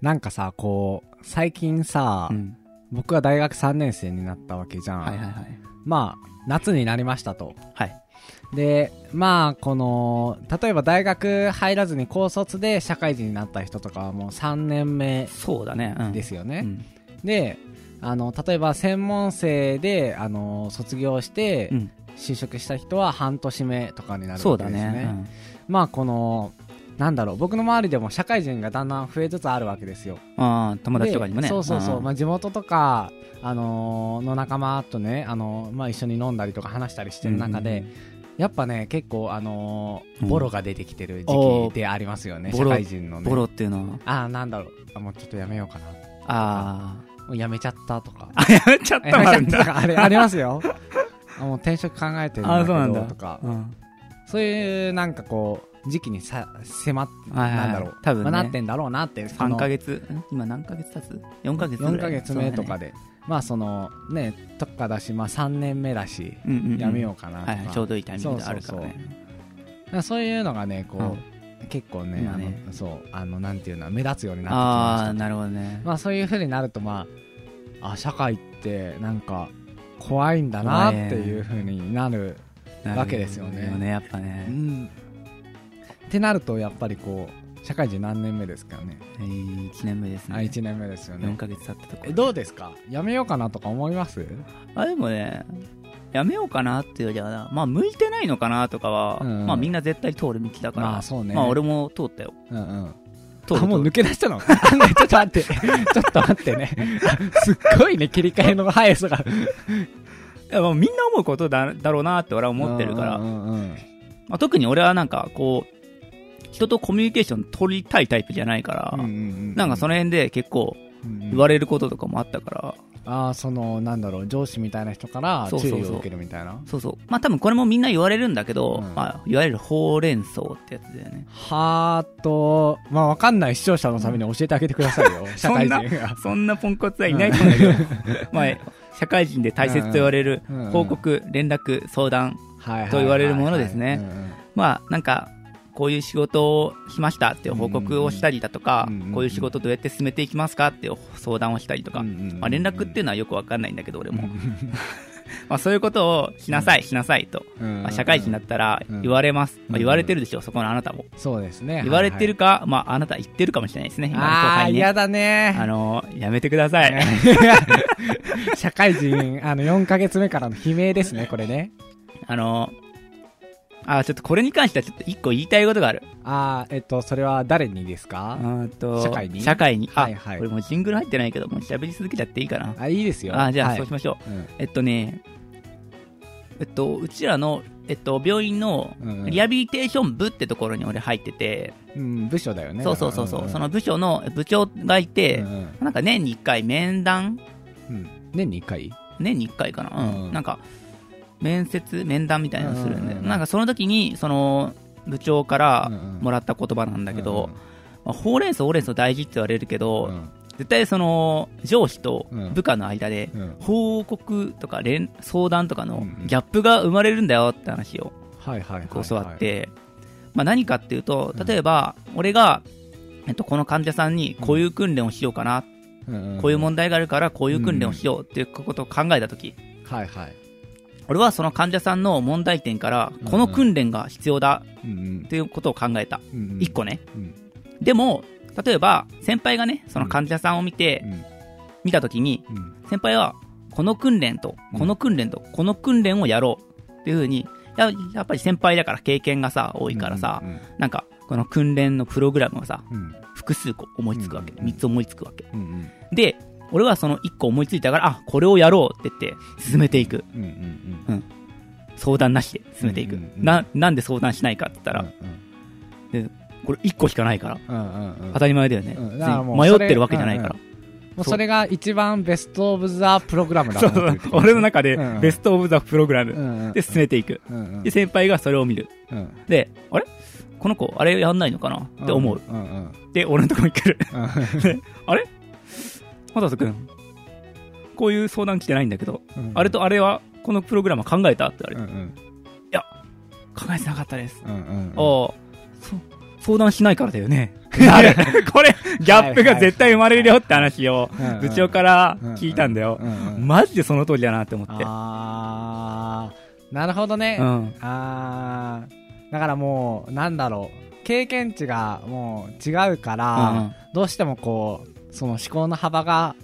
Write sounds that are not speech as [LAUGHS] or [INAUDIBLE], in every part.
なんかさ、こう、最近さ、うん。僕は大学3年生になったわけじゃん。はいはいはい。まあ、夏になりましたと。はい。で、まあ、この、例えば大学入らずに高卒で社会人になった人とかはもう3年目そうだね。うん。ですよね。うん。で、あの、例えば専門生で、あの、卒業して、うん。就職した人は半年目とかになるそうだわけですね。ね。まあ、この、なんだろう、僕の周りでも社会人がだんだん増えつつあるわけですよ。うん。ああ、友達とかにもね。でそうそうそう、んまあ、地元とか、あのーの仲間とね、あのーまあ、一緒に飲んだりとか話したりしてる中で、やっぱね結構、あのーうんボロが出てきてる時期でありますよね、ボロ社会人のねボロっていうのは？ああなんだろうあもうちょっとやめようかなあもうやめちゃったとか [LAUGHS] あ。あ、やめちゃったもあるんだ。かあれありますよあもう転職考えてるんだあけそうなんだどとかうん。そういうなんかこう時期にさ迫っはいはいはい。なんだろう、多分ね。まあ、なってんだろうなってその3ヶ月、ん？今何ヶ月経つ ?4 ヶ月ぐらい。4ヶ月目とかで。で、まあそのねとかだし、まあ、3年目だし、うんうんうん。やめようかなとか、はいはい、ちょうどいいタイミングであるからね。だからそういうのがねこう、結構ね今ね。あのそうあのなんていうの目立つようになってきああ、ました。なるほどね。まあそういうふうになるとまああ社会ってなんか怖いんだなっていうふうになる、わけですよね。ね、やっぱうね。ん、ってなるとやっぱりこう社会人何年目ですかね。えー、1年目ですあね。1年目ですよ4ねヶ月経ったとこえどうですか？やめようかなとか思います？あ、でもね、やめようかなっていうよりはな、まあ、向いてないのかなとかは、うん。うんまあ、みんな絶対通る道だから、まあそうね。まあ、俺も通ったよ。うんうん。通るあ、もう抜け出したの？[LAUGHS] ちょっと待って。ちょっと待ってね。すっごいね、切り替えの速さが。いやまあみんな思うことだだろうなって俺は思ってるから、うんうんうん。まあ、特に俺はなんかこう人とコミュニケーション取りたいタイプじゃないから、うんうんうんなんかその辺で結構うん言われることとかもあったから、ああ、その、なんだろう、上司みたいな人から注意を受けるみたいな。そうそう。まあ多分これもみんな言われるんだけど、うん。まあ、いわゆるほうれん草ってやつだよね。はーと、まあわかんない視聴者のために教えてあげてくださいよ、[LAUGHS] 社会人が。そんなポンコツはいないと思うけど、まあ社会人で大切と言われるうん。うん。報告、連絡、相談、と言われるものですね。うんうん。まあなんか、こういう仕事をしましたっていう報告をしたりだとかこういう仕事どうやって進めていきますかっていう相談をしたりとか、まあ、連絡っていうのはよくわかんないんだけど、俺も。[LAUGHS] まあそういうことをしなさい、しなさいと。うんまあ、社会人だったらうん言われます。まあ、うん言われてるでしょ、そこのあなたも。そうですね。言われてるかか、まああなた言ってるかもしれないですね、今の後ああー、輩だね。あの、やめてください。[LAUGHS] 社会人、あの、4ヶ月目からの悲鳴ですね、これね。あの、あ、ちょっとこれに関してはちょっと一個言いたいことがある。ああ、えっと、それは誰にですうかーんと社会に？社会に。あ、はいはい。これもうジングル入ってないけど、もう喋り続けちゃっていいかな。あ、いいですよ。あ、じゃあはい。そうしましょう。うん。えっとね、えっと、うちらの、えっと、病院のリハビリテーション部ってところに俺入ってて、うん、部署だよね。そうそうそうそう、んんその部署の部長がいて、うんうん。なんか年に1回。面談うん。年に1回？年に1回かな、うん。うん。なんか面接面談みたいなのするんで、うんうんうん。なんかその時にその部長からうんうん。もらった言葉なんだけど、まあ、ほうれん草ほうれん草大事って言われるけど、うん。絶対その上司とうん。部下の間でうん。報告とか連相談とかのうんうん。ギャップが生まれるんだよって話を。教わって、まあ、何かっていうと例えば俺が、えっと、この患者さんにこういう訓練をしようかな、うんん。こういう問題があるからこういう訓練をしようっていうことを考えた時はいはい。俺はその患者さんの問題点からうんこの訓練が必要だうんうん。っていうことを考えた。うんうん。1個ね。うん。でも例えば先輩がねその患者さんを見てうん。見た時にうん。先輩はこの訓練とうん。この訓練とこの訓練をやろうっていうふうにややっぱり先輩だから経験がさ多いからさうんなんかこの訓練のプログラムをさうん。複数個思いつくわけ。うんうん3つ思いつくわけ。うんうん。で俺はその1個思いついたからあこれをやろうって言って進めていく。うんうん相談なしで進めていく。うんうんうん。ななんで相談しないかって言ったらこれ1個しかないから。うんうんうん。当たり前だよね。迷ってるわけじゃないから。もうそれが一番ベストオブザプログラムだそうそう。俺の中でうんうん。ベストオブザプログラムうんうんで進めていく。うんうん。で先輩がそれを見る。うん。であれ？この子あれやんないのかな？って思う。うんうんで俺のところに来るうん。[LAUGHS] あれ？又田君。こういう相談来てないんだけどうん。あれとあれはこのプログラムは考えたって言われて。うんうん。考えてなかったです。うんうんああそ相談しないからだよね。なるこれ、ギャップが絶対生まれるよって話をうんうん。部長から聞いたんだよ。う。んうん。マジでその通りだなって思って。あー。なるほどね、うん。あー。だからもうなんだろう。経験値がもう違うから、うん。どうしてもこうその思考の幅が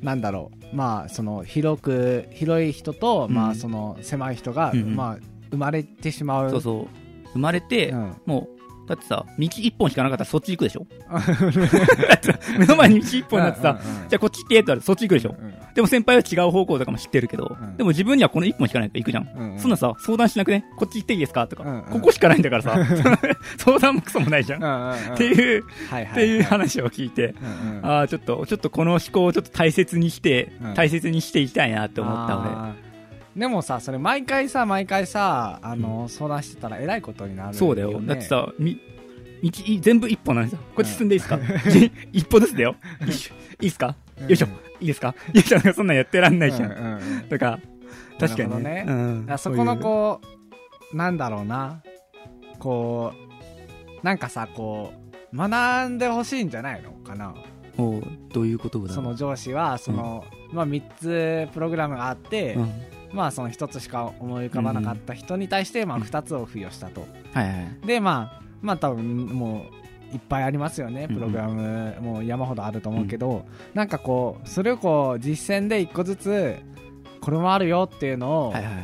なんだろう。まあその広く広い人と、うん。まあその狭い人が、まあ生まれてしまう。そうそう。生まれて、うん。もう、だってさ、道一本しかなかったらそっち行くでしょ？[LAUGHS] 目の前に道一本になってさ、うんうんうんじゃあこっち行ってって言ったらそっち行くでしょ？うんでも先輩は違う方向とかも知ってるけど、うん。でも自分にはこの一本しかないから行くじゃん。うんうん。そんなさ、相談しなくね？こっち行っていいですか？とか、うんうん。ここしかないんだからさ、[LAUGHS] 相談もクソもないじゃん。うんうんうん。っていう、はいはいっていう話を聞いて、うんうん。ああ、ちょっと、ちょっとこの思考をちょっと大切にして、うん。大切にしていきたいなって思った俺。あーでもさそれ毎回さ毎回さあの、相談してたらえらいことになるそうだよ。ねだってさ、み、道、い全部一本なんですよ。こっち進んでいいですか、[LAUGHS] 一歩ずつだよ。いいしいいですか？うん。よいしょ。いいですか？よいしょ。そんなんやってらんないじゃん。うんうんうん。だか。ら、確かにね。なるうん。そこのこうなんだろうな。こうなんかさこう学んでほしいんじゃないのかな？おう。どういうことだ？その上司はその、まあ、3つプログラムがあって、うん。まあその1つしか思い浮かばなかった人に対して、まあ、2つを付与したと、はいはい。でまあまあ多分もういっぱいありますよねうんプログラム、もう山ほどあると思うけど、なんかこうそれをこう実践で1個ずつこれもあるよっていうのを、はいはい。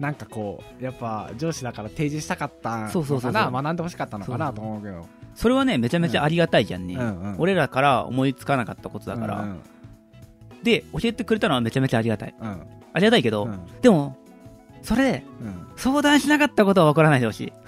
なんかこうやっぱ上司だから提示したかったのそうそうそうそう。かな学んでほしかったのかなと思うけど。それはね、めちゃめちゃありがたいじゃんね。うん。うん。俺らから思いつかなかったことだから。うん。で、教えてくれたのはめちゃめちゃありがたい。うんありがたいけど、うん。でも、それで、うん。相談しなかったことは分からないでほしい。[LAUGHS]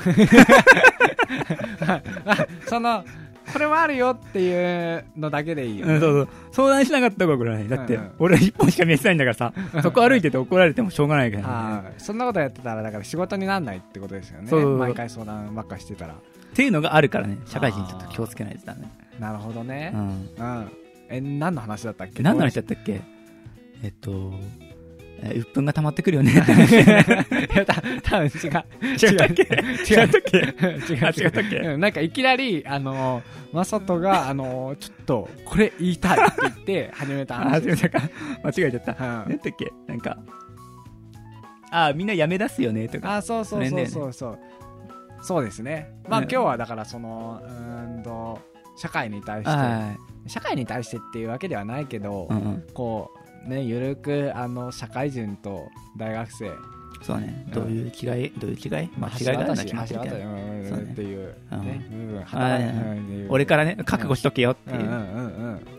そのこれもあるよっていうのだけでいいよ、うん、そうそう。相談しなかったことは分からない。だって、俺一本しか見えてないんだからさ、そこ歩いてて怒られてもしょうがないから、ね。そんなことやってたらだから仕事にならないってことですよね。そうそうそう。毎回相談ばっかしてたら。っていうのがあるからね、社会人ちょっと気をつけないとだね。なるほどね。うん。うん、え何の話だったっけ？何の話だったっけ？えっと、え鬱憤が溜まってくるよね。って話。いやた多分違う。違ったっけ？違ったっけ？違う。あ違ったっけ？うんなんかいきなりあのマサトがあのちょっとこれ言いたいって言って始めたあ、話違ったか？間違えちゃった。うん。何だっけ？なんか、あ、みんな辞め出すよねとか。あそうそうそうそう。そうそうですね。まあ、うん今日はだからそのうーんと社会に対して。は社会に対してっていうわけではないけど、い。うんうん。こうねゆるくあの社会人と大学生。そうね。うん。どういう違いどういう違いまあ違いがあるのは決まってるけど橋渡しうんそうね。っていう俺からね、覚悟しとけよっていう。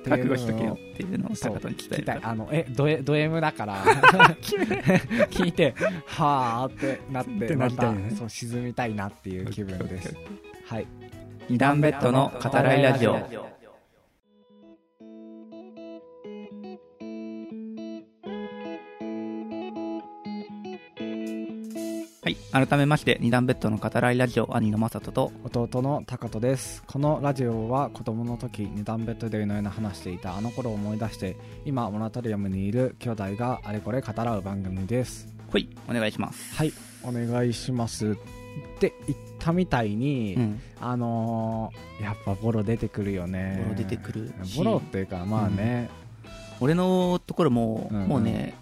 覚悟しとけよっっていうのを高人に聞きたいた。あのえド M, ド M だから。[LAUGHS] [LAUGHS] 聞いてはあってなってまたそう沈みたいなっていう気分です。はい。二段ベッドの語らいラジオ。改めまして、二段ベッドの語らいラジオ、兄のまさとと、弟のタカトです。このラジオは子供の時二段ベッドでのような話していたあの頃を思い出して今モナトリアムにいる兄弟があれこれ語らう番組です。ほい、お願いします。はいお願いします。って言ったみたいに、うん。あのーやっぱボロ出てくるよね。ボロ出てくる。しボロっていうかまあね、俺のところも、うんうん。もうね、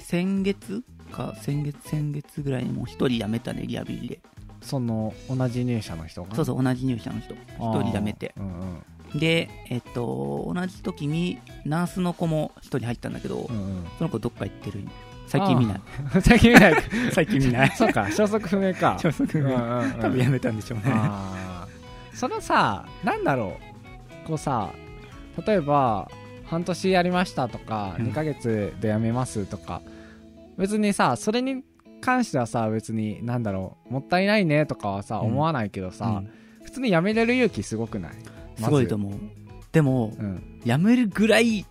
先月か、先月、先月ぐらいにもう一人辞めたね、リハビリで。その同じ入社の人が？そうそう、同じ入社の人。一人辞めて。うんうんで、えっと、同じ時に、ナースの子も一人入ったんだけど、うんその子どっか行ってる最近見ない。うん最近見ない最近見ない。[LAUGHS] [LAUGHS] そうか消息不明か消息うんうがんうん多分やめたんでしょうね。そのさなんだろうこうさ例えば半年やりましたとか、うん2ヶ月で辞めますとか別にさそれに関してはさ別になんだろうもったいないねとかはさ、うん思わないけどさ、うん。普通に辞めれる勇気すごくない？すごいと思う。でも、うん辞めるぐらい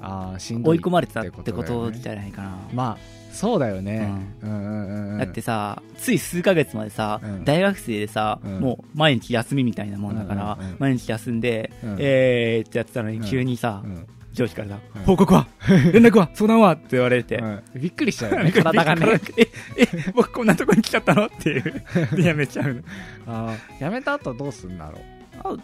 あーしんどい追い込まれてたってこことだよねとじゃないかな。まあそうだよね、うん、うんうんうんだってさ、つい数ヶ月までさ、うん。大学生でさ、うん。もう毎日休みみたいなもんだから、うんうんうん。毎日休んで、うん。えーってやってたのに、うん。急にさ、うん上司からさ、うん。報告は [LAUGHS] 連絡は相談はって言われて、うんびっくりしちゃう。[LAUGHS] よね体がねえ、え、僕こんなとこに来ちゃったの？っていう。[LAUGHS] で、やめちゃうの。あー辞めた後どうすんだろう？あ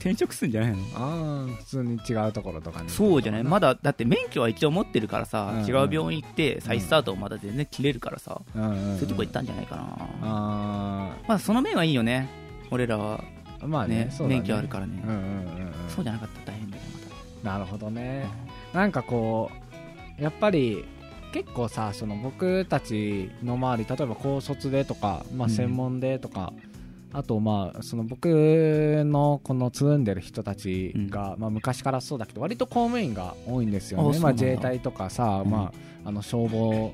転職するんじゃないの？ああ普通に違うところとかに。そうじゃない。まだ、だだって免許は一応持ってるからさ、違う病院行って再スタートをまだ全然切れるからさ、そういうとこ行ったんじゃないかな、あまあその面はいいよね俺らは。あまあね免許あるからね、そうじゃなかったら大変だよまなるほどた、ねなんかこうやっぱり結構さその僕たちの周り例えば高卒でとか、まあ、うん。専門でとか、あとまあその僕のこのつるんでる人たちが、まあ、昔からそうだけど割と公務員が多いんですよね、まあ、自衛隊とかさ、うん。まあ、あの消防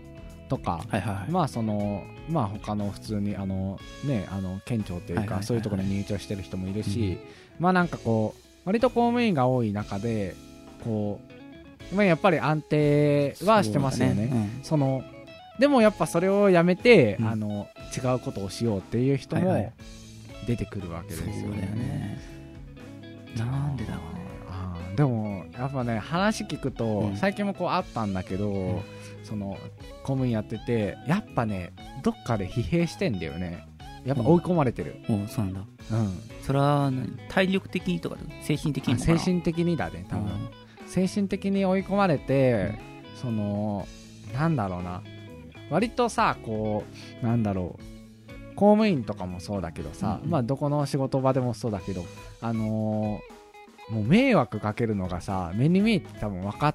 とか、はいはいはい、まあそのまあ他の普通にあのねあの県庁というかそういうところに入庁してる人もいるし、まあなんかこう割と公務員が多い中でこうまあやっぱり安定はしてますよね。そうだうん。そのでもやっぱそれをやめて、うん。あの違うことをしようっていう人もはいはい。出てくるわけですよね。そうだよね。なんでだろうね。あーでもやっぱね話聞くと、うん。最近もこうあったんだけど、ん。その公務員やっててやっぱねどっかで疲弊してんだよね。やっぱ追い込まれてる、おそうなんだ。うんそれは何？体力的にとか精神的に精神的にだね多分、うん。精神的に追い込まれて、そのなんだろうな。割とさこうなんだろう。公務員とかもそうだけどさ、うんまあどこの仕事場でもそうだけどあのーもう迷惑かけるのがさ目に見えて多分分か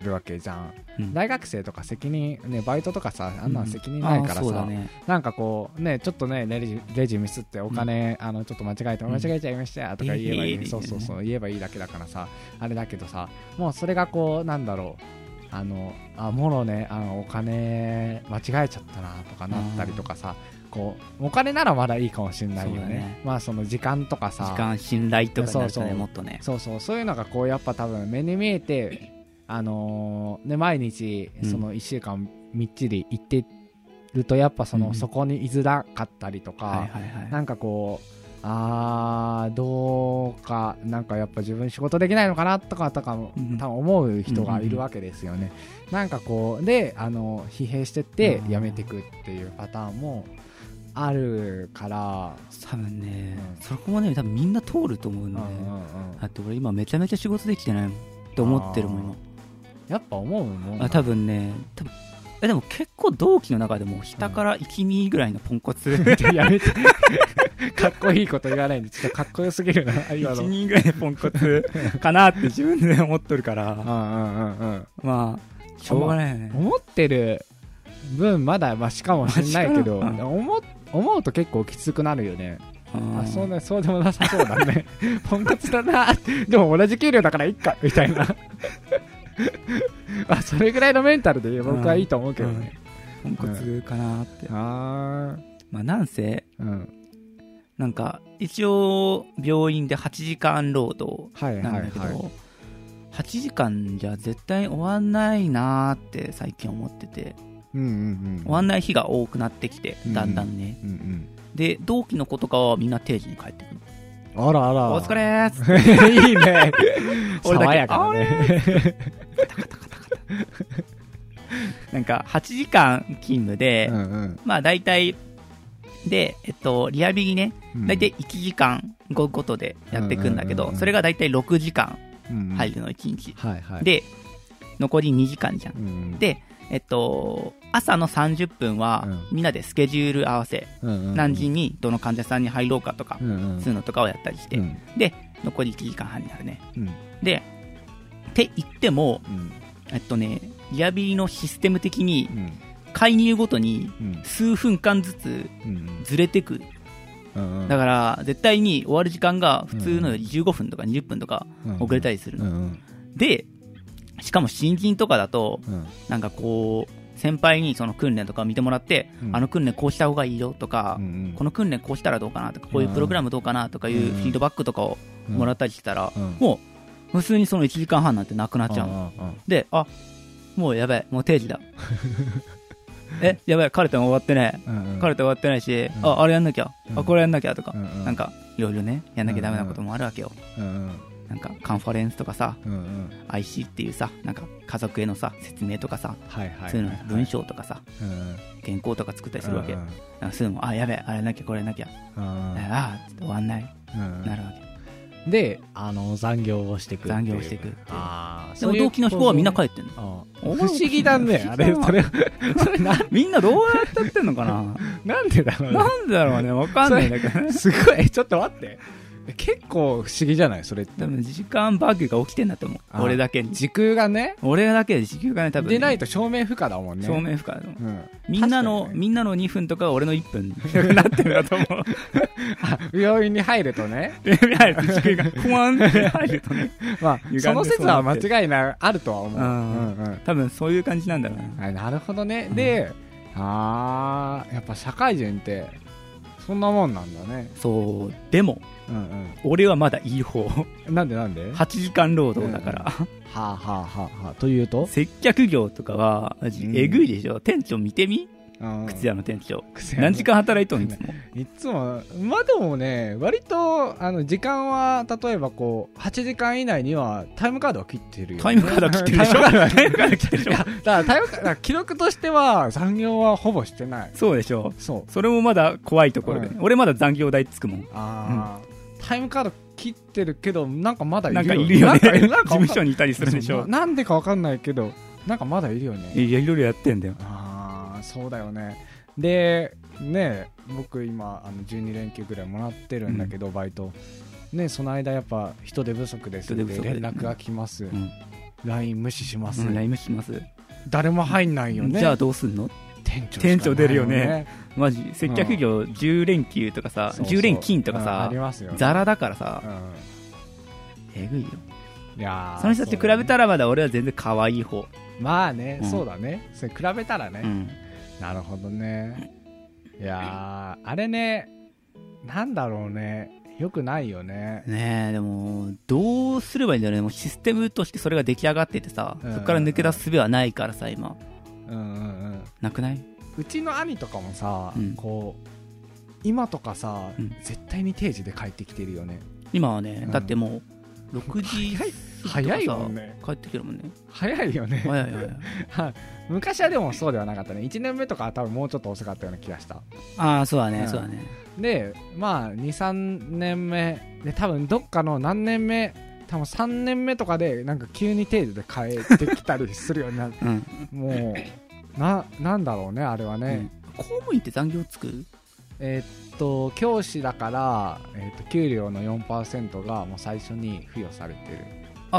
るわけじゃん。うん。大学生とか責任ねバイトとかさあんなん責任ないからあそうださ、ね。なんかこうねちょっとねレジレジミスってお金、あのちょっと間違えてうん。間違えちゃいましたよとか言えばいい、ええそうそうそう言えばいいだけだからさあれだけどさもうそれがこうなんだろうあのあもろねあのお金間違えちゃったなとかなったりとかさこうお金ならまだいいかもしれないよね。ね。まあその時間とかさ時間信頼とかになるとそうそう。ねもっとね。そうそう。そういうのがこうやっぱ多分目に見えてあのーね毎日うん。その1週間みっちり行ってるとやっぱその、うんそこに居づらかったりとか、なんかこうあーどうかなんかやっぱ自分仕事できないのかなとかとか多分思う人がいるわけですよね、なんかこうであの疲弊してってうん辞めてくっていうパターンもあるから、多分ね、うん。そこもね多分みんな通ると思うんだよね、だって俺今めちゃめちゃ仕事できてないもんって思ってるもん今やっぱ思うもんあ多分ね多分えでも結構同期の中でも下から12ぐらいのポンコツやめて。[LAUGHS] かっこいいこと言わないんで。ちょっとかっこよすぎるな今の。12ぐらいのポンコツかなって [LAUGHS] 自分で思っとるから。うんうんうんうん。まあしょうがないよね。思ってる分まだマシかもしれないけど思思うと結構きつくなるよね。うん。あそうねそうでもなさそうだね。[LAUGHS] ポンコツだなでも同じ給料だからいっかみたいな [LAUGHS] あそれぐらいのメンタルで僕はいいと思うけどね、ポンコツかなって、あまあなんせあうん。なんか一応病院で8時間労働はいはいはい。なんだけど、8時間じゃ絶対終わんないなーって最近思ってて。うんうんうん。終わんない日が多くなってきてうんだんだんね、うんうん。で同期の子とかはみんな定時に帰ってくるあらあら。お疲れー。っつっていいね [LAUGHS] 爽やかだね。[LAUGHS] なんか8時間勤務で、うんうん。まあ大体で、えっと、リハビリね、うん。大体1時間ごごとでやっていくんだけど、それが大体6時間入るの1日、で残り2時間じゃん。でえっと朝の30分はうん。みんなでスケジュール合わせ、何時にどの患者さんに入ろうかとか、そういうのとかをやったりして、うん。で残り1時間半になるね。うん。でって言ってもうん。えっとねリハビリのシステム的にうん。介入ごとにうん。数分間ずつうんずれてく。だから絶対に終わる時間が普通のより15分とか20分とか遅れたりするの、でしかも新人とかだとうん。なんかこう先輩にその訓練とか見てもらって、うん。あの訓練こうした方がいいよとか、うんこの訓練こうしたらどうかなとかこういうプログラムどうかなとかいううん。フィードバックとかをもらったりしたら、うん。もう普通にその1時間半なんてなくなっちゃうの、うんうんであもうやばいもう定時だ。[LAUGHS] えやばいカルテも終わってねうんうん。カルテ終わってないし、うん。ああれやんなきゃ、うん。あこれやんなきゃとか、うんうん。なんかいろいろねやんなきゃダメなこともあるわけよ、うんうんなんかカンファレンスとかさうんうん。IC っていうさなんか家族へのさ説明とかさ、はいはいそういうの文章とかさうんうん。原稿とか作ったりするわけ、うんなんかそういうのもあやべえあれなきゃこれなきゃ、うんああ終わんない、うんなるわけ。であの残業をしていく残業していくああでも同期の人はみんな帰ってんの？不思議だね。あれそれそれ [LAUGHS] なみんなどうやってやってんのかな？[LAUGHS] なんでだろうね。なんでだろうね。わかんないんだけどね。すごい。ちょっと待って結構不思議じゃない？それって。多分時間バグが起きてんだと思う。俺だけに。時空がね。俺だけで時給がね多分。でないと照明負荷だもんね。照明負荷のうん。みんなの、確かにね。みんなの2分とか俺の1分。に [LAUGHS] なってるんだと思う。[LAUGHS] あ病院に入るとね。で入ると時給がふわんって入るとね。[LAUGHS] まあ歪んでその説は間違いなあるとは思う。うんうんうん。多分そういう感じなんだろうな。あなるほどね。であーやっぱ社会人ってそんなもんなんだね。そうでもうん俺はまだいい方。うんなんでなんで？は8時間労働だから、あはあはあはあ。というと？接客業とかはマジうん。えぐいでしょ、店長見てみ？うん靴屋の店長、何時間働いとん [LAUGHS] いつもいつも。まあでもね割とあの時間は例えばこう8時間以内にはタイムカードは切ってるよ、ね、タイムカード切ってるでしょ？[LAUGHS] タイムカード切ってる。でしょ？だからタイムカード記録としては残業はほぼしてない。そうでしょ？そう。それもまだ怖いところで、うん。俺まだ残業代つくもん。ああ、タイムカード切ってるけどなんかまだいるよなんかいるよね。事務所にいたりするでしょ？ななんでかわかんないけどなんかまだいるよね。いやいろいろやってんだよ。ああそうだよね。でね僕今あの12連休ぐらいもらってるんだけど、バイト。ねその間やっぱ人手不足ですっ連絡が来ます、うん。LINE 無視します、うん、LINE します、誰も入んないよね。じゃあどうすんの？店長しか店長出るよね。マジ接客業10連休とかさ、そうそう。10連勤とかうんさありますよ。ねザラだからさ。うえぐいよ。んいやーその人たちと比べたらまだ俺は全然可愛い方、まあね、うん。そうだね。それ比べたらね、うん、なるほどね。いやーあれねなんだろうね。よくないよね。ねえでもどうすればいいんだろうね。もうシステムとしてそれが出来上がっててさ、うんそこから抜け出す術はないからさ今。うんうんうん。なくない？うちの兄とかもさ、うん。こう今とかさ、うん。絶対に定時で帰ってきてるよね。今はね、うん。だってもう6時過ぎとかさ早いもんね。帰ってきてるもんね。早いよね。早い早い。[LAUGHS] はい。昔はでもそうではなかったね。1年目とかは多分もうちょっと遅かったような気がした。ああそうだね、うん。そうだね。でまあ23年目。で多分どっかの何年目多分3年目とかでなんか急に定時で帰ってきたりするようになる。[LAUGHS] うん、もうななんだろうねあれはね、うん。公務員って残業つく？えーっと教師だから、えーっと給料の4%がもう最初に付与されてる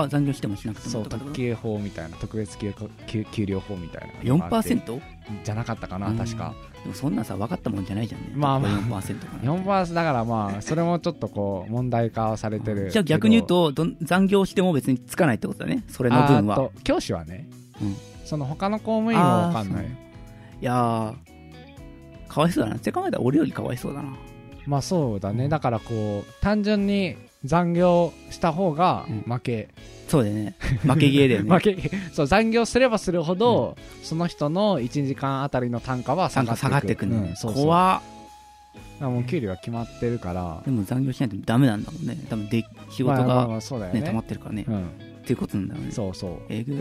あ残業してもしなくてそうもと？か特給法みたいな特別給給給料法みたいなのがあって。4%? じゃなかったかなうん。確か。でもそんなんさ分かったもんじゃないじゃんね。まあまあ。4%かな4%だからまあそれもちょっとこう問題化されてる。じゃあ逆に言うとどん残業しても別につかないってことだね。それの分は。教師はね、うん。その他の公務員は分かんない。いやー。かわいそうだな。って考えたら俺よりかわいそうだな。まあそうだね、うん。だからこう単純に残業した方がうん。負け、そうだよね。負けゲーだよね。[LAUGHS] 負け。そう残業すればするほど、その人の1時間あたりの単価は下がっていく。下がってくるうねんそうそう。怖っ。もう給料は決まってるから。でも残業しないとダメなんだもんね。多分で仕事まあまあがまあそうだよね。溜まねってるからね。うん。っていうことなんだよね。そうそう。えぐ。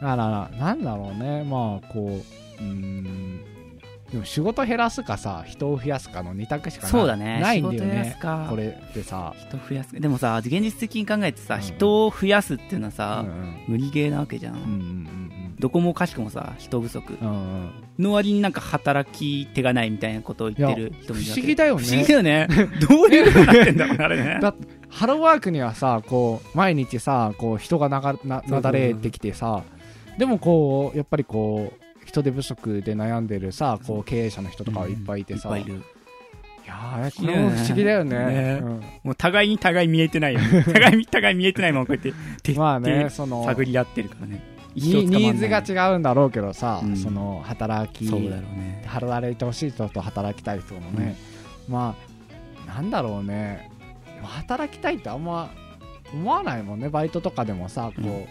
だからなんだろうね。まあこううーんでも仕事減らすかさ人を増やすかの2択しかなそうだね。ないんだよね。すか。これってさ、人増やすでもさ現実的に考えてさ、うん。人を増やすっていうのはうさ、ん。無理ゲーなわけじゃん、うん、うんうんどこもかしこもさ人不足。うんうん。うんの割になんか働き手がないみたいなことを言ってる人もいる不思議だよね。不思議だよね。どういう風になってんだろうね。あれねだハローワークにはさこう毎日さこう人がながななだれてきてさでもこうやっぱりこう人手不足で悩んでるさこう経営者の人とかはいっぱいいてさ、いいっぱいいる。やーこれも不思議だよね。ね。うん。もう互いに互い見えてないよね。[LAUGHS] 互いに互い見えてないままこうやって。て [LAUGHS] まあねてその探り合ってるからね。ニニーズが違うんだろうけどさ、うん。その働きそうだろうね。働いてほしい人と働きたい人のね、まあなんだろうね。働きたいってあんま思わないもんね。バイトとかでもさこう、うん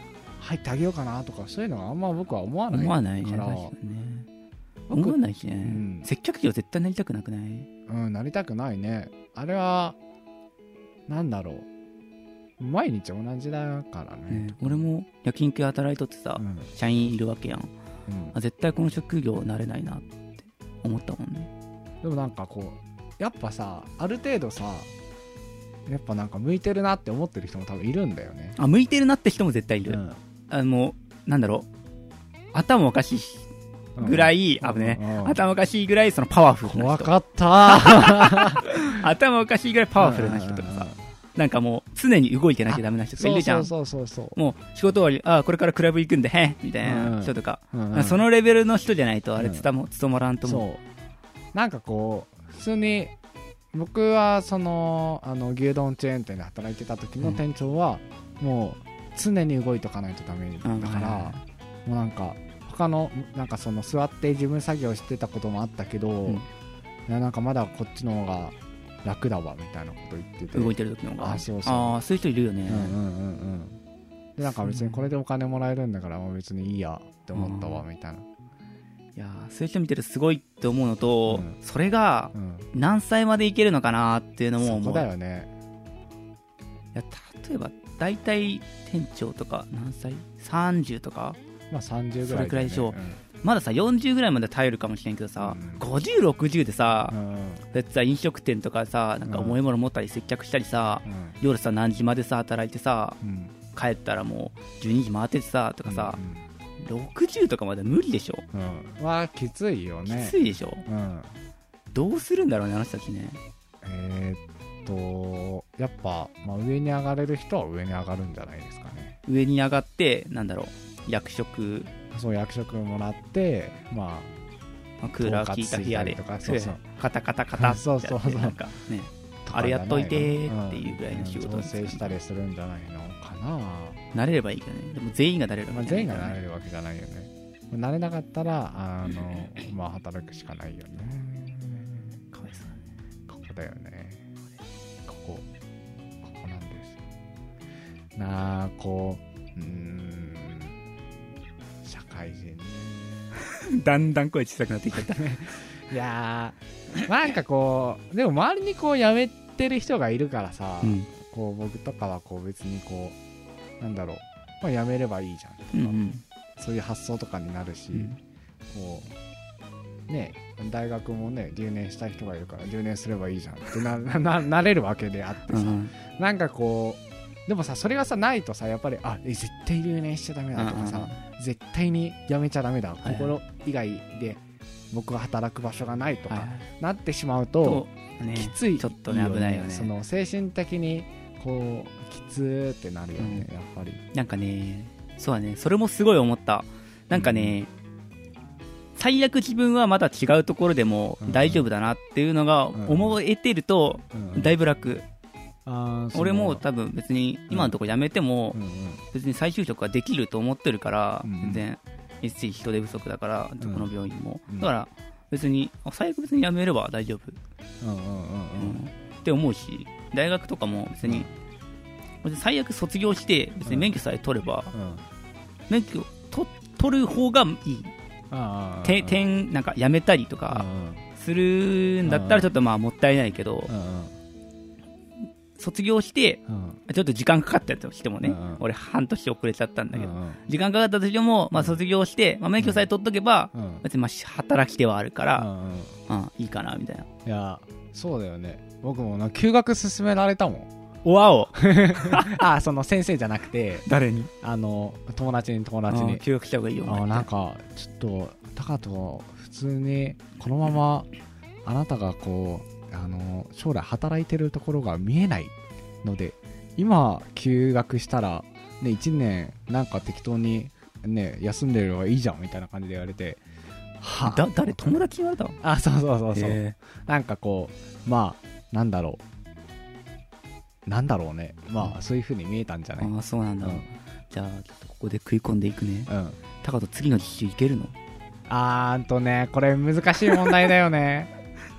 入ってあげようかなとかそういうのはあんま僕は思わない思わないねから確かにね。僕思わないしね、うん。接客業絶対なりたくなくないうん、なりたくないね。あれはなんだろう。毎日同じだからね。ね俺も焼肉屋働いとってさ、うん。社員いるわけやん。うん。あ絶対この職業なれないなって思ったもんね。でもなんかこうやっぱさある程度さやっぱなんか向いてるなって思ってる人も多分いるんだよね。あ向いてるなって人も絶対いる、うんあのなんだろう。頭おかしいぐらい、あぶね、うん。頭おかしいぐらいそのパワフルな人。怖かった。[LAUGHS] 頭おかしいぐらいパワフルな人とかさ、なんかもう常に動いてなきゃダメな人とかいるじゃん。そうそうそうもう仕事終わりあこれからクラブ行くんでへみたいうん。な人とか、うん。うんそのレベルの人じゃないとあれうん。つたも務まらんと思う。なんかこう普通に僕はそのあの牛丼チェーン店で働いてた時の店長はもう常に動いとかないとダメだうん。から、もうなんか他のなんかその座って事務作業してたこともあったけど、うん。いやなんかまだこっちの方が楽だわみたいなこと言ってて。動いてる時の方が？あそうそう。あーそういう人いるよね、うんうんうんうん。でなんか別にこれでお金もらえるんだからもう別にいいやって思ったわみたいな、いやーそういう人見てるとすごいって思うのと、うん。それがうん、何歳までいけるのかなっていうのもそこ思うだよね。いや例えば大体店長とか何歳 ?30 とか？まあ30ぐらいね、それくらいでしょまださ40ぐらいまで耐えるかもしれんけどさ、うん。5060でさ、うん。うんだってさ飲食店とかさなんか重いもの持ったり接客したりさ、うん。夜さ何時までさ働いてさうん。帰ったらもう12時回っててさとかさう、ん。60とかまで無理でしょ、うん。まあきついよね。きついでしょ。うん。どうするんだろうねあの人たちね。えーっとやっぱ、まあ、上に上がれる人は上に上がるんじゃないですかね。上に上がってなんだろう役職、そう役職もらってままあクーラー効いた部屋で。とかそうそう。[LAUGHS] カタカタカタって [LAUGHS] そうそうそう。なんかねああれやっといてっていうぐらいの仕事調整したりするんじゃないのかな、慣れればいいけどね。でも全員が慣れるまあ、わけじゃ全員がなれるわけじゃないよね。慣れなかったらあのまあ働くしかないよね。かわいそうだね。ここだよねなあこううーん社会人ね。[LAUGHS] だんだん声小さくなってきちゃった。[LAUGHS] いやーなんかこうでも周りにこう辞めてる人がいるからさ、うん。こう僕とかはこう別にこうなんだろう、まあ、辞めればいいじゃんとか、うんうん。そういう発想とかになるし、うん。こうね大学もね留年したい人がいるから留年すればいいじゃんってなななれるわけであってさ、うん。なんかこうでもさそれがさないとさやっぱりあえ絶対留年しちゃダメだとかさ、絶対に辞めちゃダメだ、いはい。心以外で僕が働く場所がないとか、なってしまうと、とねきついちょっとね危ないよね。その精神的にこうきつーってなるよね、うん。やっぱり。なんかねそうだね。それもすごい思った。なんかね、最悪自分はまだ違うところでもうん大丈夫だなっていうのがうん。思えてるとうん。だいぶ楽、あーその俺も多分別に今のところ辞めても別に再就職ができると思ってるからうん全然 SC 人手不足だからどこの病院も。うん。だから別にあ最悪別に辞めれば大丈夫。って思うし大学とかも別に最悪卒業して別に免許さえ取ればうん。免許と取る方がいい。あーて点なんかやめたりとうんかするんだったらちょっとまあもったいないけど卒業してうん。ちょっと時間かかったとしてもね俺半年遅れちゃったんだけどうん時間かかったとしてもまあ卒業してまあ免許さえ取っとけばうん。別にまあ働き手はあるかうらんうん。うんいいかなみたいな。いやそうだよね。僕もな休学勧められたもん。おわお。[LAUGHS] あその先生じゃなくて誰に？あの友達に友達に。休学した方がいいよあなんかちょっとタカと普通にこのままあなたがこうあの将来働いてるところが見えないので今休学したら、ね、1年なんか適当に、ね、休んでればいいじゃんみたいな感じで言われてはだ誰？友達に言われたの？あそうそうそうそう。へなんかこうまあなんだろう。なんだろうね。まあそういう風に見えたんじゃない？ーああそうなんだ。うん。じゃあちょっとここで食い込んでいくね。うん。タカと次の実習いけるの？あーんとね、これ難しい問題だよね。[LAUGHS]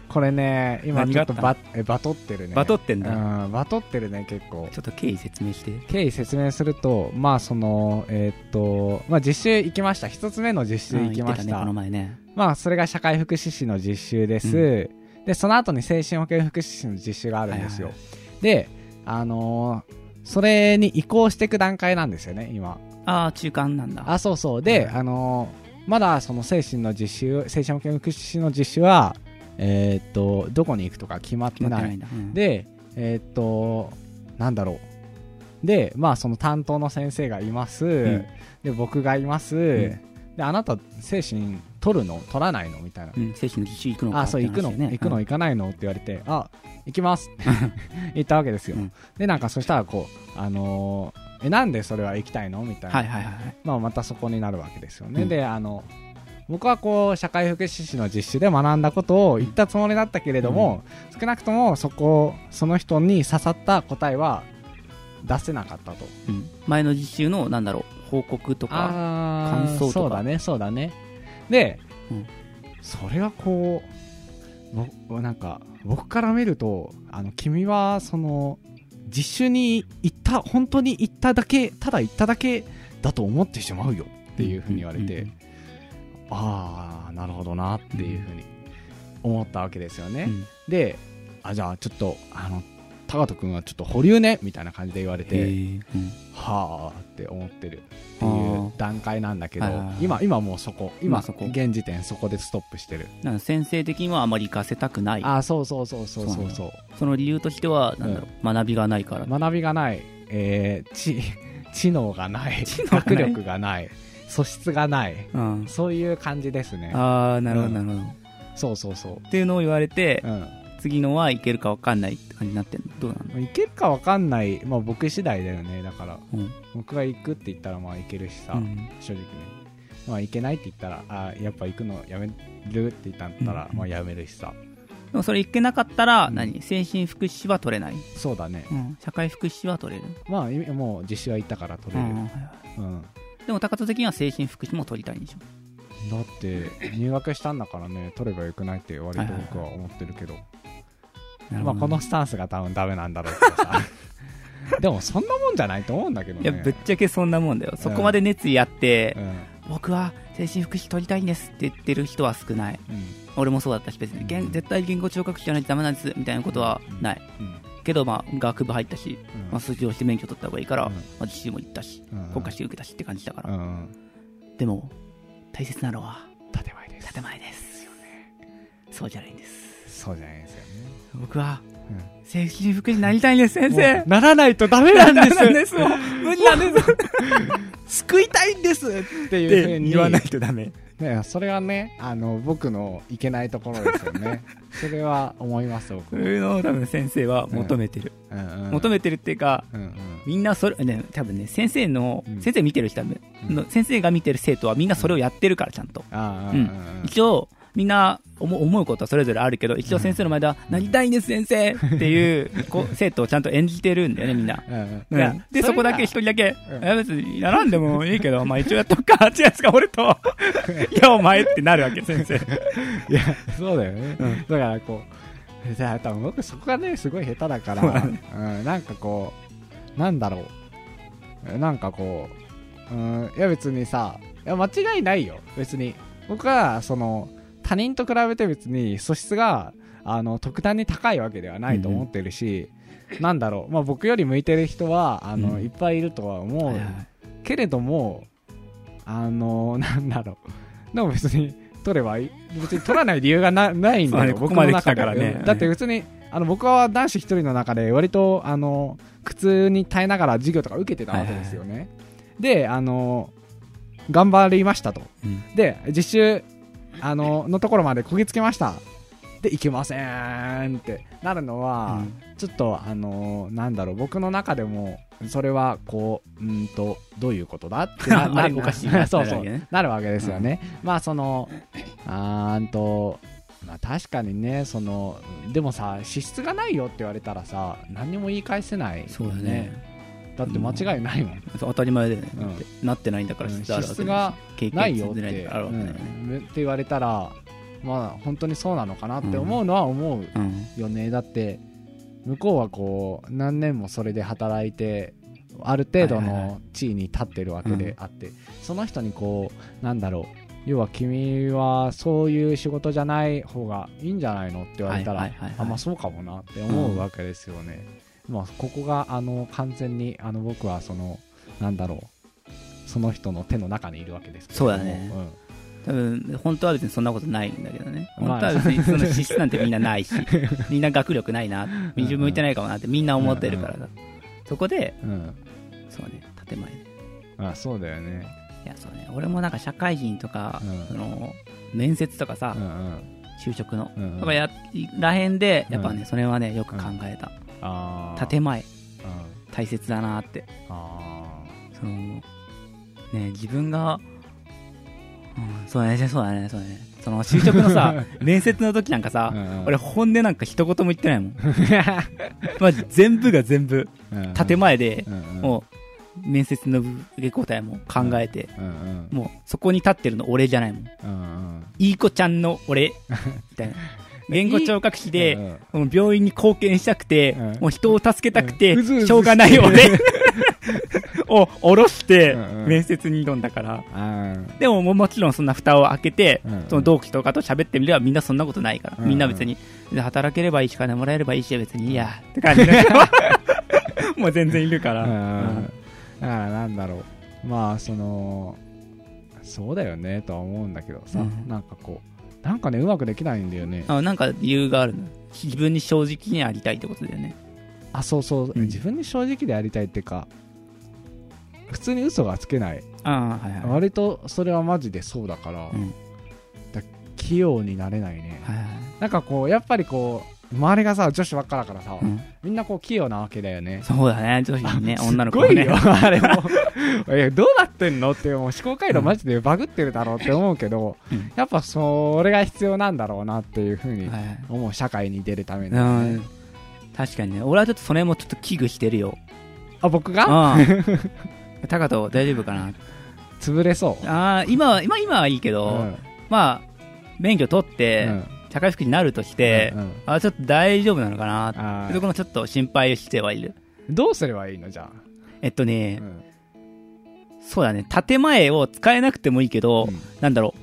これね、今ちょっとバえバトってるね。バトってんだうん、バトってるね、結構。ちょっと経緯説明して経緯説明すると、まあその、えーっと、まあ実習行きました。一つ目の実習行きました。うん言ってねこの前ねまあそれが社会福祉士の実習です。で、その後に精神保健福祉士の実習があるんですよ。はいで、あのーそれに移行していく段階なんですよね、今。ああ中間なんだあ、そうそう。で、はいあのーまだその精神の実習、精神保健福祉士の実習は、えーっと、どこに行くとか決まってない。うん。で、えーっとなんだろう。でまあその担当の先生がいます、ん。で僕がいます、ん。であなた精神取るの？取らないの？みたいな、うん、精神の実習行くのか？あそう行くの、ね。行くの？行かないの？って言われてあ行きます。っ [LAUGHS] て言ったわけですよ、うん。でなんかそしたらこうあのーえなんでそれは行きたいの？みたいな、はいはいはいはい。まあ、またそこになるわけですよね、うん。であの僕はこう社会福祉士の実習で学んだことを言ったつもりだったけれども、少なくともそこその人に刺さった答えは出せなかったと。うん。前の実習のなんだろう報告とか感想とか。そうだねそうだね。で、うん。それはこうぼなんか僕から見るとあの君はその実習に行った本当に行っただけただ行っただけだと思ってしまうよっていうふうに言われて、うんああなるほどなっていうふうに思ったわけですよね、うん。であじゃあちょっとあの高人君はちょっと保留ねみたいな感じで言われへてーうん。はあって思ってるってあいうー段階なんだけど今今もうそこ今今そこ。現時点そこでストップしてる。なんか先生的にはあまり行かせたくない。ああそうそうそうそうそうそう。その理由としてはなんだろう、学びがないから。学びがない、えー、知 [LAUGHS] 知能がない。知能がない。学力がない素質がない。うん。そういう感じですね。ああなるほどなるほど、そうそうそう。っていうのを言われて、うん。次のはいけるか分かんないって感じになってんの？どうなの？いけるかわかんない、まあ、僕次第だよね。だからうん。僕が行くって言ったらまあ行けるしさ、うん。正直ねまあ行けないって言ったらあやっぱ行くのやめる？って言ったんだったら、うん。まあやめるしさ。でもそれいけなかったらうん何？精神福祉士は取れない、そうだね。うん、社会福祉士は取れる、まあいもう実習は行ったから取れる、うんでも高田的には精神福祉も取りたいんでしょ？だって入学したんだからね取ればよくないって割と僕は思ってるけど。まあ、なるほどこのスタンスが多分ダメなんだろうけどさ。[LAUGHS] でもそんなもんじゃないと思うんだけどね。いやぶっちゃけそんなもんだよ。そこまで熱意あって、うん。僕は精神福祉取りたいんですって言ってる人は少ない。うん。俺もそうだったし別に言絶対言語聴覚士じゃないとダメなんですみたいなことはない。うんけどまあ学部入ったし、うん。まあ、数字をして免許取った方がいいから、うん。まあ、実習も行ったしうん。国家試験受けたしって感じだから、でも大切なのは建前です。建前ですよね。そうじゃないんです。そうじゃないですよね。僕はうん。精神福祉になりたいんです先生。ならないとダメなんです。なんですもう。無理なんです。[LAUGHS] 救いたいんですっていうふうに言わないとダメね、それはねあの僕のいけないところですよね。[LAUGHS] それは思います僕。も、そういうのを多分先生は求めてる、うんうん、求めてるっていうかうんうん。みんなそれね多分ね先生の、うん。先生見てる人は、うん。の先生が見てる生徒はみんなそれをやってるからちゃんと、一応みんな思う思うことはそれぞれあるけど一応先生の前では「なりたいんです先生!」っていうこう生徒をちゃんと演じてるんだよねみんな、でそこだけ一れ人だけ「うん。え別にやらんでもいいけどまあ一応やっとくか」違うんですか俺と「[LAUGHS] いやお前」ってなるわけ先生。がいやそうだよね、うん。だからこうじゃあ多分僕そこがねすごい下手だから、そうだね。うん、なんかこうなんだろう。なんかこう、うん、いや別にさいや間違いないよ。別に。僕はその他人と比べて別に素質があの特段に高いわけではないと思ってるし、なんだろう、まあ、僕より向いてる人はあの、うん。いっぱいいるとは思う、はいはい。けれどもあの [LAUGHS] なんだろう。でも別に取ればいい。別に取らない理由がな [LAUGHS] ないんだよ、僕の中で。からね。うん。だって別にあの僕は男子一人の中で割とあの苦痛に耐えながら授業とか受けてたわけですよね、であの頑張りましたと。うん。で実習あののところまでこぎつけました。でいけませんって。なるのは、ちょっとあのーなんだろう僕の中でもそれはこううんとどういうことだ？ってな [LAUGHS] [LAUGHS] るわけですよね、まあそのあーんとまあ確かにねそのでもさ資質がないよって言われたらさ何にも言い返せない、そうだねだって間違いないもん、そう当たり前だよね、うん。なってないんだからうん。質がないよってないって言われたらまあ本当にそうなのかなって思うのは思ううんよね、だって向こうはこう何年もそれで働いてある程度の地位に立ってるわけであって、その人にこうなんだろう。要は君はそういう仕事じゃない方がいいんじゃないのって言われたら、あまあそうかもなって思うわけですよね、まあここがあの完全にあの僕はそのなんだろうその人の手の中にいるわけですけそうだね。ん。多分本当は別にそんなことないんだけどね。まあ本当は別にその資質なんてみんなないし、[LAUGHS] みんな学力ないな、自分向いてないかもなってみんな思ってるからさ。そこで、うん。そうね、建前。で。あそうだよね。いや、そうね、俺もなんか社会人とか、うん。その、面接とかさ就職の、うんうん。とかやらへんで、やっぱね、うん。それはね、よく考えた。建前、うん大切だなって。あその、ね、自分が、うん、そうだね、そうだね、そうだね。その、就職のさ、[LAUGHS] 面接の時なんかさ、ー俺本音なんか一言も言ってないもん。[LAUGHS] まあ、全部が全部、うん建前で、うんうんもう、面接の受け答えも考えて、うんうんもう、そこに立ってるの俺じゃないもん。うんうんいい子ちゃんの俺、[LAUGHS] みたいな。言語聴覚士で、うん。病院に貢献したくて、うん。もう人を助けたくて、うん。しょうがない俺 [LAUGHS] を下ろして面接に挑んだから。あでももちろんそんな蓋を開けて、その同期とかと喋ってみればみんなそんなことないから。みんな別に、で働ければいいし金もらえればいいし別にいいや、って感じで。[LAUGHS] もう全然いるから。だからなんだろう。まあそのそうだよねとは思うんだけどさ、うん。なんかこうなんかねうまくできないんだよね。あなんか理由があるの？自分に正直にありたいってことだよね。あそうそう、うん。自分に正直でやりたいっていうか普通に嘘がつけない。ああ、はいはい。割とそれはマジでそうだから、うん。器用になれないね。はいはい。なんかこうやっぱりこう周りがさ女子ばっかだからさ、うんみんなこう器用なわけだよねそうだね、女子にね、女の子ね。すごいよ、[LAUGHS] あれも。いや、どうなってんの？って、もう思考回路マジでバグってるだろうって思うけど、うんやっぱそれが必要なんだろうなっていうふうに思う、社会に出るために。うん。確かにね、俺はちょっとそれもちょっと危惧してるよ。あ、僕が？うん。タカト大丈夫かな？潰れそう。ああ、今は、今、今はいいけど、うんまあ、免許取って、うん社会福祉になるとして、うんうん。あちょっと大丈夫なのかな。あー。そこもちょっと心配してはいる。どうすればいいの？じゃえっとあ。ねう、ん。そうだね、建前を使えなくてもいいけど、うん。なんだろ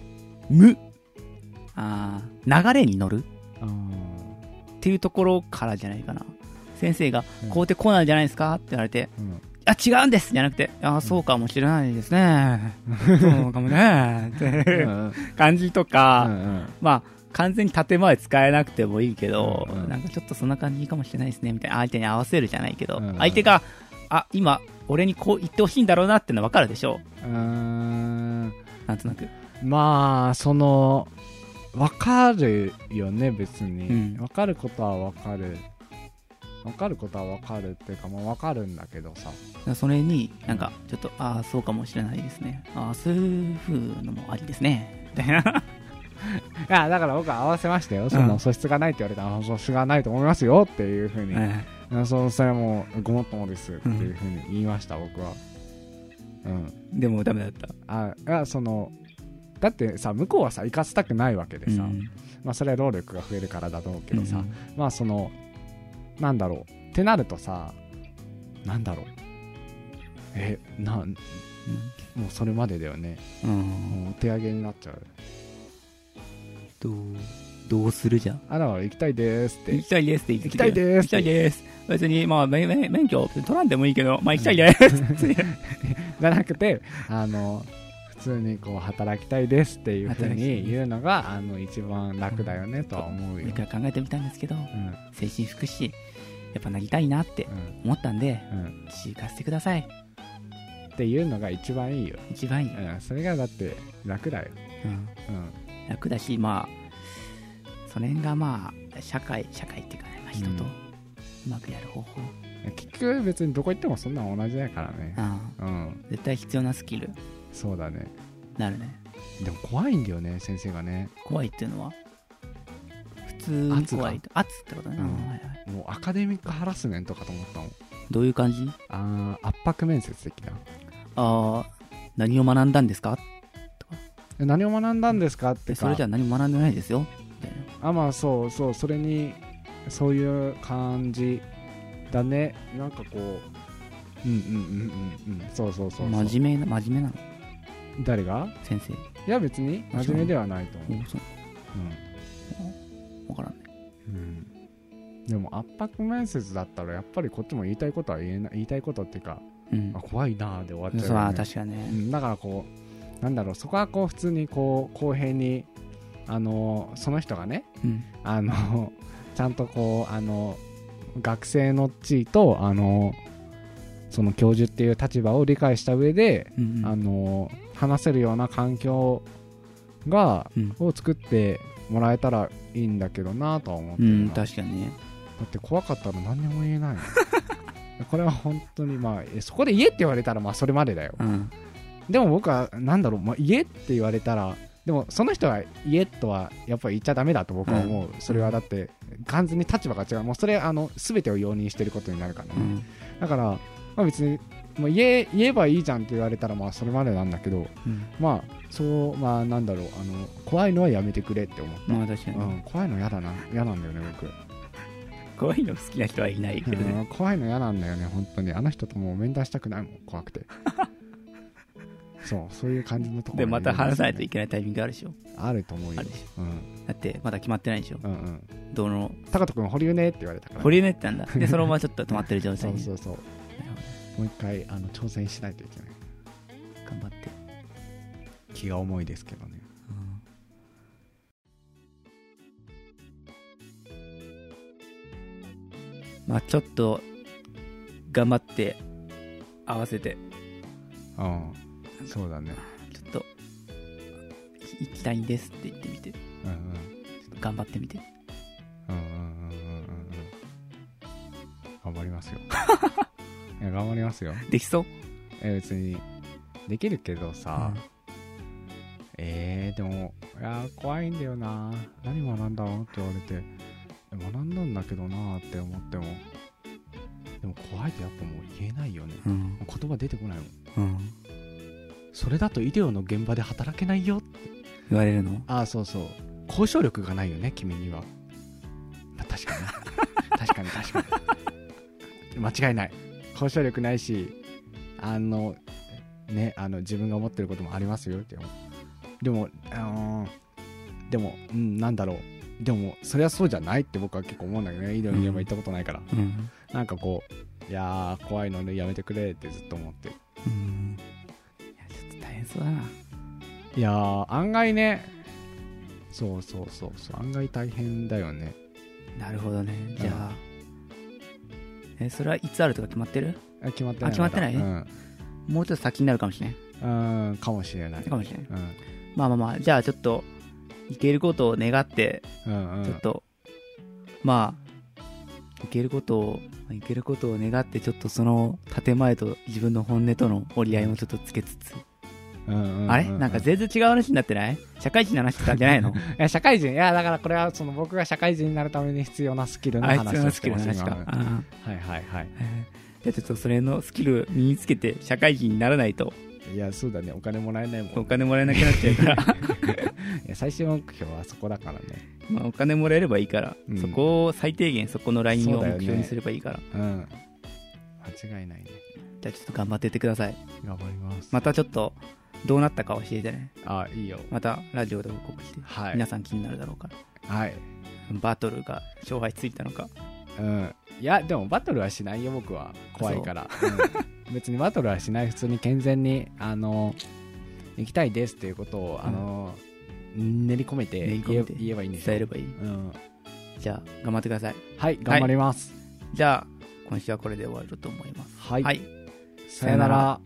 う、無、あー流れに乗る。っていうところからじゃないかな。先生が、うん。こうってこうなんじゃないですか？って言われて、うん。あ、違うんですじゃなくて、あ、そうかもしれないですね。[LAUGHS] そうかもね。って感じとうか、んうん。まあ、完全に建前使えなくてもいいけど、うんうんなんかちょっとそんな感じかもしれないですね、みたいな。相手に合わせるじゃないけど、うんうん相手が、あ、今、俺にこう言ってほしいんだろうなってのは分かるでしょ？うーんなんとなく。まあその分かるよね別に、うん分かることは分かる分かることは分かるっていうかまあ分かるんだけどさそれに、なんか、ちょっと、ああ、そうかもしれないですね。ああ、そういう風のもありですね。みたいな。[LAUGHS] いやだから僕は合わせましたよ、その素質がないって言われたらあ素質がないと思いますよっていうふうに、あそうそれはもうごもっともですっていうふうに言いました、僕は。うん。でもダメだった。あいやそのだってさ向こうはさ生かせたくないわけでさ、うん。まあそれは労力が増えるからだと思うけどさ、うん。まあそのなんだろう。ってなるとさなんだろう。えなんもうそれまでだよね。うん。お手上げになっちゃうどう、どうするじゃん。あら行きたいですって。行きたいですって。言って行きたいです行きたいです。別に、まあ、免免免許取らんでもいいけど、まあ行きたいです。[LAUGHS] じゃなくてあの普通にこう働きたいですっていうふう働きたいに言うのがあの一番楽だよねとは思うよ。いくら考えてみたんですけど、うん。精神福祉、やっぱなりたいなって思ったんで、うん。うん私行かせてください。っていうのが一番いいよ、一番いい。うん、それがだって楽だよ、うん。うん、楽だし、まあ、それがまあ、社会、社会っていうかね、まあ、人とうまくやる方法。結局別にどこ行ってもそんなの同じだからね。うんうん。絶対必要なスキル、そうだね。なるね。でも怖いんだよね先生がね。怖いっていうのは？普通に怖いと。圧ってことね、うん。もうアカデミックハラスメントかと思ったもん。どういう感じ？あー圧迫面接的な。ああ、何を学んだんですか？え何を学んだんですか？ってそれじゃ何も学んでないですよ。あまあそうそうそれにそういう感じだね。なんかこううんうんうんうんうん。そうそうそう真面目な、真面目なの。誰が？先生。いや別に真面目ではないと思う。う。わからんね。うん、うん、でも圧迫面接だったらやっぱりこっちも言いたいことは言えない言いたいことっていうかうん。あ。怖いなーで終わっちゃうそう、確かにね。うん、だからこうなんだろうそこはこう普通にこう公平にあのその人がねうん。あの [LAUGHS] ちゃんとこうあの学生の地位とあのその教授っていう立場を理解した上で、うんうん。あの話せるような環境がうん。を作ってもらえたらいいんだけどなとは思ってうん、確かにね。だって怖かったら何にも言えない。の [LAUGHS] これは本当にまあえそこで家って言われたらまあそれまでだよ。うん。でも僕はなんだろう、まあ、家って言われたらでもその人は家とはやっぱり言っちゃダメだと僕は思う、それはだって完全に立場が違う。もうそれあの全てを容認してることになるからね、うん。だから、まあ、別にもう言え言えばいいじゃんって言われたらまあそれまでなんだけどうん。まあそうまあなんだろうあの怖いのはやめてくれって思った、まあ確かに。うん、怖いの嫌だな。嫌なんだよね僕。怖いの好きな人はいないけどね。うん怖いの嫌なんだよね本当に。あの人ともう面談したくないもん怖くて [LAUGHS] そうそういう感じのところで、また話さないといいけないタイミングあるでしょ。あると思うようんょ。だって、まだ決まってないでしょ。うんうんどの、高人君保留ねって言われたから保留ねってなんだ。で、そのままちょっと止まってる状態に。[LAUGHS] そうそうそうもう一回あの挑戦しないといけないど頑張って。気が重いですけどねうんまあちょっと、頑張って、合わせて、うんそうだね。ちょっと、行きたいんですって言ってみて、ちうんうん。ょっと頑張ってみて。うんうんうんうんうん。うん頑張りますよ。[LAUGHS] いや頑張りますよ。できそう？え別にできるけどさ、えー、でもいやー怖いんだよな。何学んだのって言われて。え学んだんだけどなーって思っても。でも怖いとやっぱもう言えないよね。うん。言葉出てこないもん。うん。それだと医療の現場で働けないよ。言われるの？ああそうそう。交渉力がないよね君には、まあ、確かに [LAUGHS] 確かに確かに。間違いない。交渉力ないしあのねあの自分が思ってることもありますよ。ってでもあのーでもうんなんだろう。でもそれはそうじゃないって僕は結構思うんだけどね。医療に現場行ったことないから、うん。なんかこういやー怖いのでやめてくれってずっと思って。るうん。いや、ちょっと大変そうだな。いやー案外ね。そうそうそうそう。案外大変だよね。なるほどね。じゃあ、え、それはいつあるとか決まってる？あ決まってない。あ決まってない？うん。もうちょっと先になるかもしれない。うんかもしれない。かもしれない。うん。まあまあまあ、じゃあちょっと、いけることを願って、うんうん。ちょっと、まあ、いけることを、いけることを願って、ちょっとその建前と自分の本音との折り合いもちょっとつけつつ。あれ？なんか全然違う話になってない？社会人の話してたんじゃないの？[LAUGHS] いや社会人。いやだからこれはその僕が社会人になるために必要なスキルの話をしてのスキルの話か。あはいはいはい。ーえー。じゃあちょっとそれのスキル身につけて社会人にならないと。いやそうだね。お金もらえないもんお金もらえなくなっちゃうから、[LAUGHS] いや最終目標はそこだからね。まあお金もらえればいいから、うん。そこを最低限そこのラインを目標にすればいいから。うん。間違いないね。じゃあちょっと頑張ってってください。頑張ります。またちょっとどうなったか教えてね。あいいよ。またラジオで報告して、はい。皆さん気になるだろうか。ら。はい。バトルが勝敗ついたのか。うん。いやでもバトルはしないよ僕は。怖いから、う。ん。別にバトルはしない普通に健全にあの行きたいですっていうことを、あの練り込めて練り込めて言えばいいんですよ。伝えればいい。うん、じゃあ頑張ってください。はい頑張ります。じゃあ今週はこれで終わると思います。はい、はい。さよなら